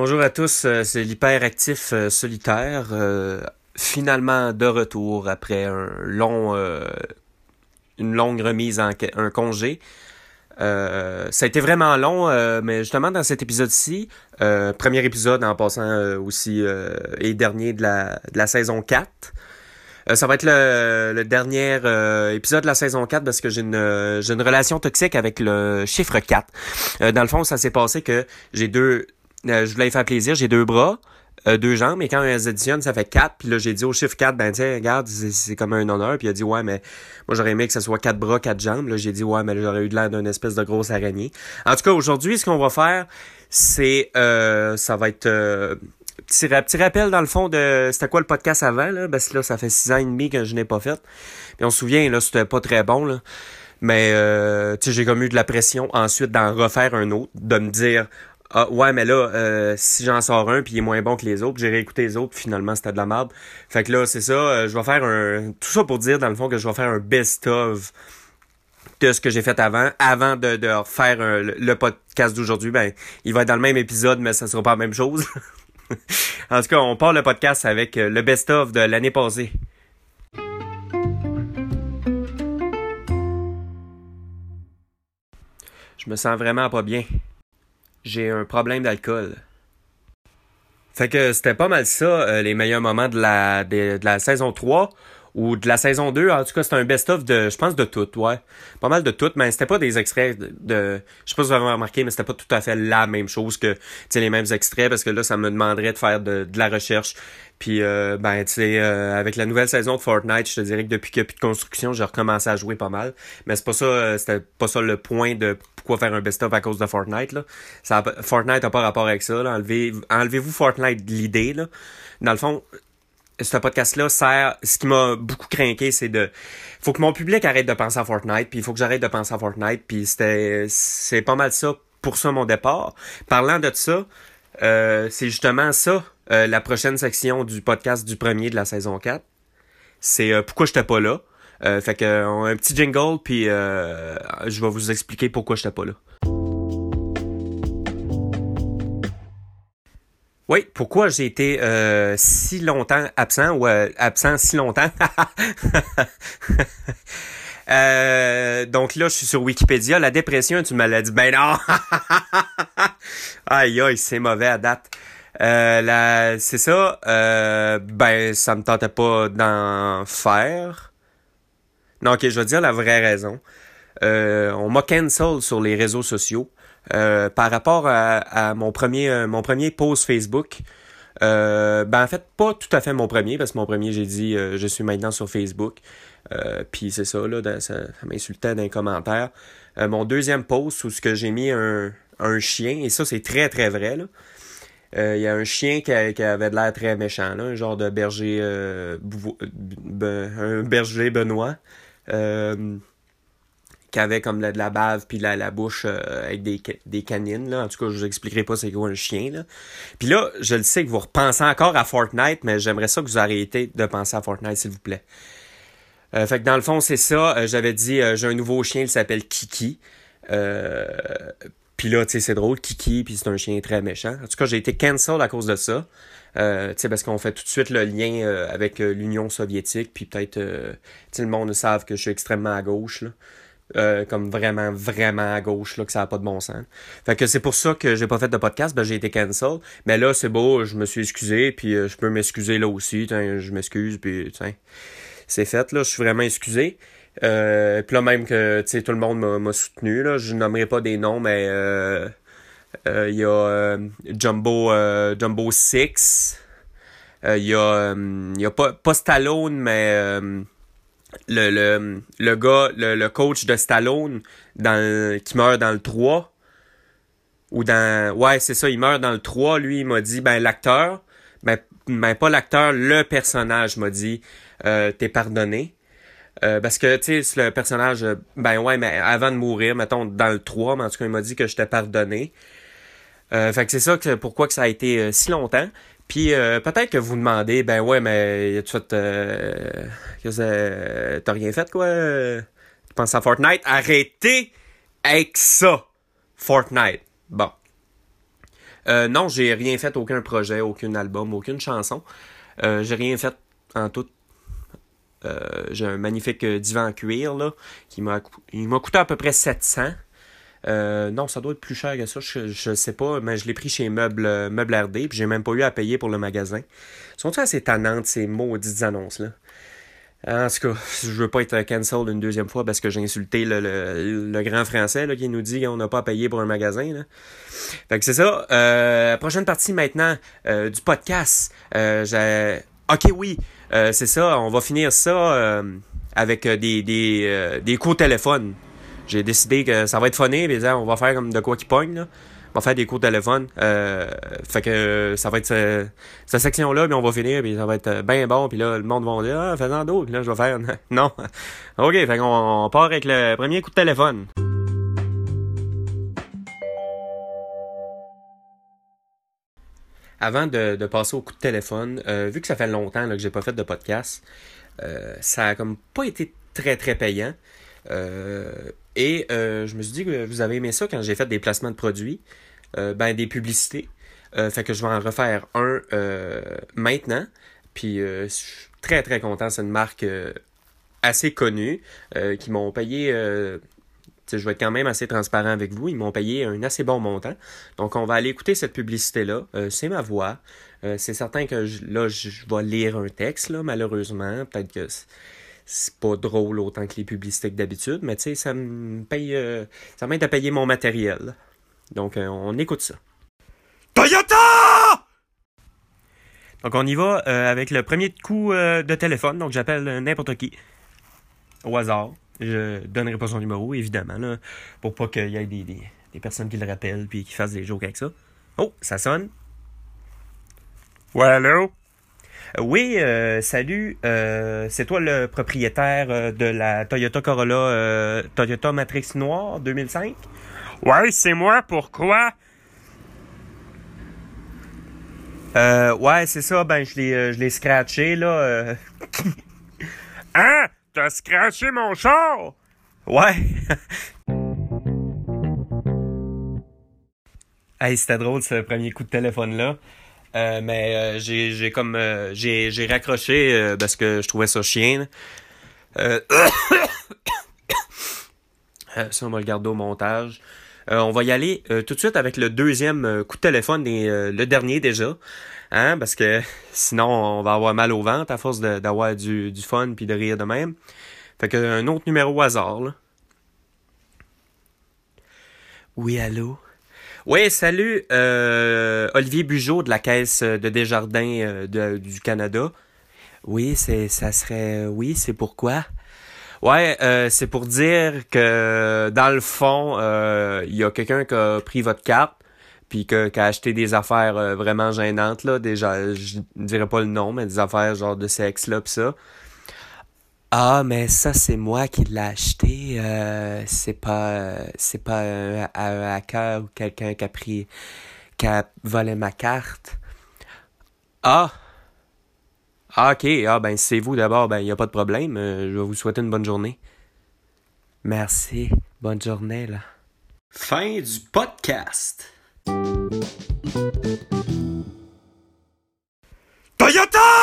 Bonjour à tous, euh, c'est l'hyperactif euh, solitaire, euh, finalement de retour après un long, une longue remise en un congé. ça a été vraiment long, mais justement dans cet épisode-ci, premier épisode en passant aussi et dernier de la, de la saison 4. ça va être le, dernier épisode de la saison 4 parce que j'ai une, une relation toxique avec le chiffre 4. dans le fond, ça s'est passé que j'ai deux, euh, je voulais faire plaisir, j'ai deux bras, euh, deux jambes, et quand on les ça fait quatre. Puis là, j'ai dit au chiffre 4, ben tiens, regarde, c'est comme un honneur. Puis il a dit, ouais, mais moi j'aurais aimé que ça soit quatre bras, quatre jambes. Là, j'ai dit, ouais, mais j'aurais eu de l'air d'une espèce de grosse araignée. En tout cas, aujourd'hui, ce qu'on va faire, c'est, euh, ça va être... Euh, petit, rappel dans le fond de c'était quoi le podcast avant là? Parce que là ça fait six ans et demi que je n'ai pas fait puis on se souvient là c'était pas très bon là mais euh, tu sais j'ai comme eu de la pression ensuite d'en refaire un autre de me dire ah ouais mais là euh, si j'en sors un puis il est moins bon que les autres j'ai réécouté les autres finalement c'était de la merde. Fait que là c'est ça euh, je vais faire un tout ça pour dire dans le fond que je vais faire un best of de ce que j'ai fait avant avant de, de faire le podcast d'aujourd'hui. Ben il va être dans le même épisode mais ça sera pas la même chose. En tout cas on part le podcast avec euh, le best of de l'année passée. Je me sens vraiment pas bien j'ai un problème d'alcool. Fait que c'était pas mal ça, euh, les meilleurs moments de la, de, la saison 3 ou de la saison 2. En tout cas, c'était un best-of de, je pense, de tout, ouais. Pas mal de tout, mais c'était pas des extraits de, je sais pas si vous avez remarqué, mais c'était pas tout à fait la même chose que, tu sais, les mêmes extraits, parce que là, ça me demanderait de faire de, de la recherche. Puis, euh, ben, tu sais, euh, avec la nouvelle saison de Fortnite, je te dirais que depuis qu'il n'y a plus de construction, j'ai recommencé à jouer pas mal. Mais c'est pas ça, c'était pas ça le point de pourquoi faire un best-of à cause de Fortnite, là. Ça Fortnite a pas rapport avec ça, là. Enlevez, enlevez-vous Fortnite de l'idée, là. Dans le fond, ce podcast-là sert. Ce qui m'a beaucoup craqué, c'est de. Faut que mon public arrête de penser à Fortnite, puis il faut que j'arrête de penser à Fortnite, puis c'était. C'est pas mal ça pour ça mon départ. Parlant de ça, euh, c'est justement ça, euh, la prochaine section du podcast du premier de la saison 4. C'est euh, pourquoi j'étais pas là. fait que un petit jingle, puis je vais vous expliquer pourquoi j'étais pas là. Oui, pourquoi j'ai été euh, si longtemps absent ou euh, absent si longtemps? euh, donc là, je suis sur Wikipédia. La dépression est une maladie. Ben non! aïe aïe, c'est mauvais à date. Euh, c'est ça. Euh, ben, ça me tentait pas d'en faire. Non, ok, je vais dire la vraie raison. Euh, on m'a cancel sur les réseaux sociaux. Euh, par rapport à, mon premier euh, mon premier post Facebook. Euh, ben en fait pas tout à fait mon premier parce que mon premier j'ai dit je suis maintenant sur Facebook. Puis c'est ça là, ça, m'insultait dans les commentaires. mon deuxième post où ce que j'ai mis un, un chien et ça c'est très très vrai. Il y a un chien qui, qui avait de l'air très méchant, là, un genre de berger, un berger Benoît qui avait comme de la bave puis la, la bouche euh, avec des, des canines. Là. En tout cas, je vous expliquerai pas c'est quoi un chien. Là. Puis là, je le sais que vous repensez encore à Fortnite, mais j'aimerais ça que vous arrêtiez de penser à Fortnite, s'il vous plaît. Euh, fait que dans le fond, c'est ça. Euh, j'avais dit, j'ai un nouveau chien, il s'appelle Kiki. puis là, tu sais, c'est drôle, Kiki, puis c'est un chien très méchant. En tout cas, j'ai été cancel à cause de ça. Euh, parce qu'on fait tout de suite le lien avec l'Union soviétique, puis peut-être, le monde savent que je suis extrêmement à gauche. Là. Euh, comme vraiment, vraiment à gauche, là, que ça n'a pas de bon sens. Fait que c'est pour ça que j'ai pas fait de podcast, ben j'ai été cancel. Mais là, c'est beau, je me suis excusé, puis euh, je peux m'excuser là aussi. Je m'excuse, puis c'est fait, là, je suis vraiment excusé. Euh, puis là, même que tout le monde m'a soutenu, là, je nommerai pas des noms, mais il y a Jumbo, Jumbo 6. Il y a, y a pas, pas Stallone, mais le, le, le gars, le, le coach de Stallone dans, qui meurt dans le 3. Ou dans. Ouais, c'est ça, il meurt dans le 3. Lui, il m'a dit, ben, l'acteur, ben, ben pas l'acteur, le personnage m'a dit, euh, t'es pardonné. Euh, parce que, tu sais, le personnage, ben ouais, mais avant de mourir, mettons, dans le 3, mais en tout cas, il m'a dit que j'étais pardonné. Euh, fait que c'est ça que pourquoi que ça a été euh, si longtemps. Puis euh, peut-être que vous demandez, ben ouais, mais tu fait, euh, t'as rien fait quoi Tu penses à Fortnite? Arrêtez avec ça, Fortnite. Bon. Euh, non, j'ai rien fait, aucun projet, aucun album, aucune chanson. Euh, j'ai rien fait en tout. Euh, j'ai un magnifique divan en cuir là, qui m'a il m'a coûté à peu près 700. Euh, non, ça doit être plus cher que ça, je, je sais pas, mais je l'ai pris chez Meuble, Meuble RD, puis j'ai même pas eu à payer pour le magasin. Sont-ils assez tannantes, ces maudites annonces-là? En tout cas, je veux pas être cancel une deuxième fois parce que j'ai insulté le, le, grand français qui nous dit qu'on n'a pas à payer pour un magasin. Là. Fait que c'est ça. Euh, prochaine partie maintenant euh, du podcast. Euh. Ok, oui, euh, c'est ça. On va finir ça euh, avec des, des, euh, des coups téléphone. J'ai décidé que ça va être funny, mais on va faire comme de quoi qui pogne. Là. On va faire des cours de téléphone. Euh, fait que ça va être ce, cette section-là, puis on va finir, puis ça va être bien bon, puis là, le monde va dire Ah, d'autres, puis là, je vais faire Non. OK, fait qu'on on part avec le premier coup de téléphone. Avant de, de, passer au coup de téléphone, euh, vu que ça fait longtemps là, que j'ai pas fait de podcast, euh, ça a comme pas été très très payant. Euh, et euh, je me suis dit que vous avez aimé ça quand j'ai fait des placements de produits, euh, ben des publicités. Fait que je vais en refaire un maintenant. Puis je suis très très content. C'est une marque assez connue qui m'ont payé. je vais être quand même assez transparent avec vous. Ils m'ont payé un assez bon montant. Donc on va aller écouter cette publicité-là. c'est ma voix. c'est certain que là, je, je vais lire un texte, là, malheureusement. Peut-être que c'est pas drôle autant que les publicités que d'habitude, mais tu sais, ça me paye. Euh, ça m'aide à payer mon matériel. Donc, euh, on écoute ça. Toyota! Donc, on y va euh, avec le premier coup de téléphone. Donc, j'appelle n'importe qui. Au hasard. Je donnerai pas son numéro, évidemment, là, pour pas qu'il y ait des, des, personnes qui le rappellent puis qui fassent des jokes avec ça. Oh, ça sonne. Ouais? Oui, euh, salut. Euh, c'est toi le propriétaire euh, de la Toyota Corolla euh, Toyota Matrix Noire 2005? Ouais, c'est moi. Pourquoi? Euh, ouais, c'est ça. Ben, je l'ai, je l'ai scratché, là. hein? T'as scratché mon char? Ouais. hey, c'était drôle ce premier coup de téléphone-là. Euh, mais euh, j'ai, j'ai comme euh, j'ai, j'ai raccroché euh, parce que je trouvais ça chien. ça, on va le garder au montage. on va y aller tout de suite avec le deuxième coup de téléphone et le dernier déjà. Hein, parce que sinon on va avoir mal au ventre à force d'avoir du, du fun puis de rire de même. Fait que un autre numéro au hasard là. Oui, allô? Oui, salut, euh, Olivier Bugeaud de la Caisse de Desjardins euh, de, du Canada. Oui, c'est ça serait oui, c'est pourquoi? Ouais, euh, c'est pour dire que dans le fond, il euh, y a quelqu'un qui a pris votre carte puis qui a acheté des affaires euh, vraiment gênantes là, déjà je dirais pas le nom, mais des affaires genre de sexe là pis ça. Ah, mais ça, c'est moi qui l'ai acheté. Euh, c'est pas, c'est pas un, un hacker ou quelqu'un qui a pris, qui a volé ma carte. Ah! Ah, ok. Ah, ben, c'est vous d'abord. Ben, y a pas de problème. Euh, je vais vous souhaiter une bonne journée. Merci. Bonne journée, là. Fin du podcast. Toyota!